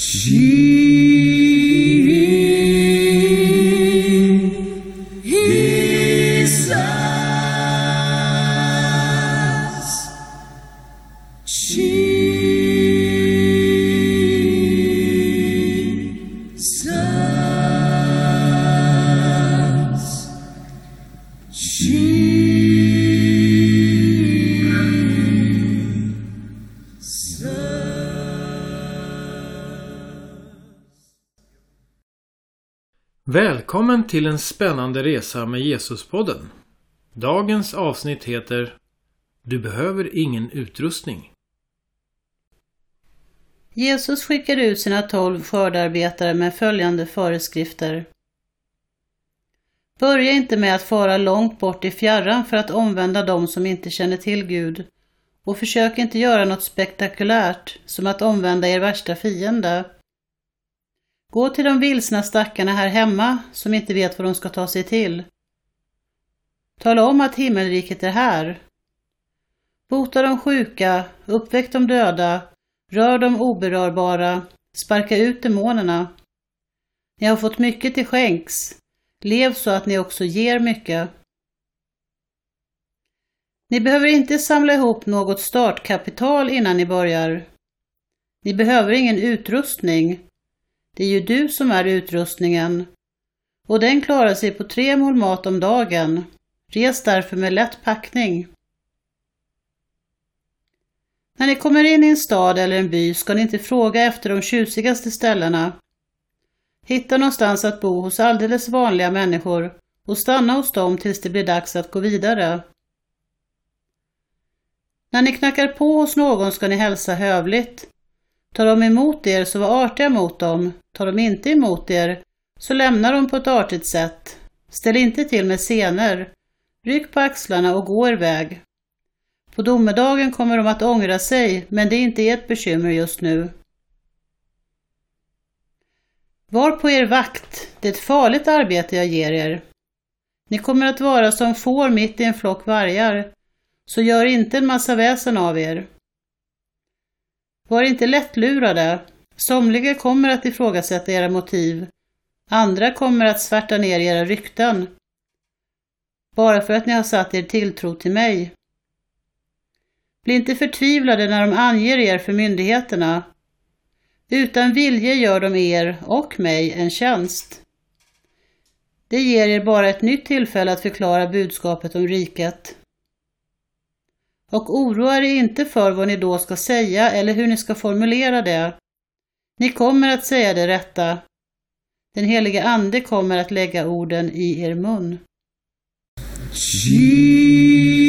Ti. Välkommen till en spännande resa med Jesuspodden. Dagens avsnitt heter Du behöver ingen utrustning. Jesus skickade ut sina tolv skördarbetare med följande föreskrifter. Börja inte med att fara långt bort i fjärran för att omvända dem som inte känner till Gud och försök inte göra något spektakulärt som att omvända er värsta fiende. Gå till de vilsna stackarna här hemma som inte vet vad de ska ta sig till. Tala om att himmelriket är här. Bota de sjuka, uppväck de döda, rör de oberörbara, sparka ut demonerna. Ni har fått mycket till skänks. Lev så att ni också ger mycket. Ni behöver inte samla ihop något startkapital innan ni börjar. Ni behöver ingen utrustning. Det är ju du som är utrustningen. Och den klarar sig på tre mål mat om dagen. Res därför med lätt packning. När ni kommer in i en stad eller en by ska ni inte fråga efter de tjusigaste ställena. Hitta någonstans att bo hos alldeles vanliga människor och stanna hos dem tills det blir dags att gå vidare. När ni knackar på hos någon ska ni hälsa hövligt. Tar de emot er så var artiga mot dem. Tar de inte emot er så lämna dem på ett artigt sätt. Ställ inte till med scener. Ryck på axlarna och gå er väg. På domedagen kommer de att ångra sig, men det är inte ert bekymmer just nu. Var på er vakt, det är ett farligt arbete jag ger er. Ni kommer att vara som får mitt i en flock vargar, så gör inte en massa väsen av er. Var inte lättlurade. Somliga kommer att ifrågasätta era motiv. Andra kommer att svärta ner era rykten. Bara för att ni har satt er tilltro till mig. Bli inte förtvivlade när de anger er för myndigheterna. Utan vilje gör de er och mig en tjänst. Det ger er bara ett nytt tillfälle att förklara budskapet om riket. Och oroa er inte för vad ni då ska säga eller hur ni ska formulera det. Ni kommer att säga det rätta. Den helige Ande kommer att lägga orden i er mun. Jesus.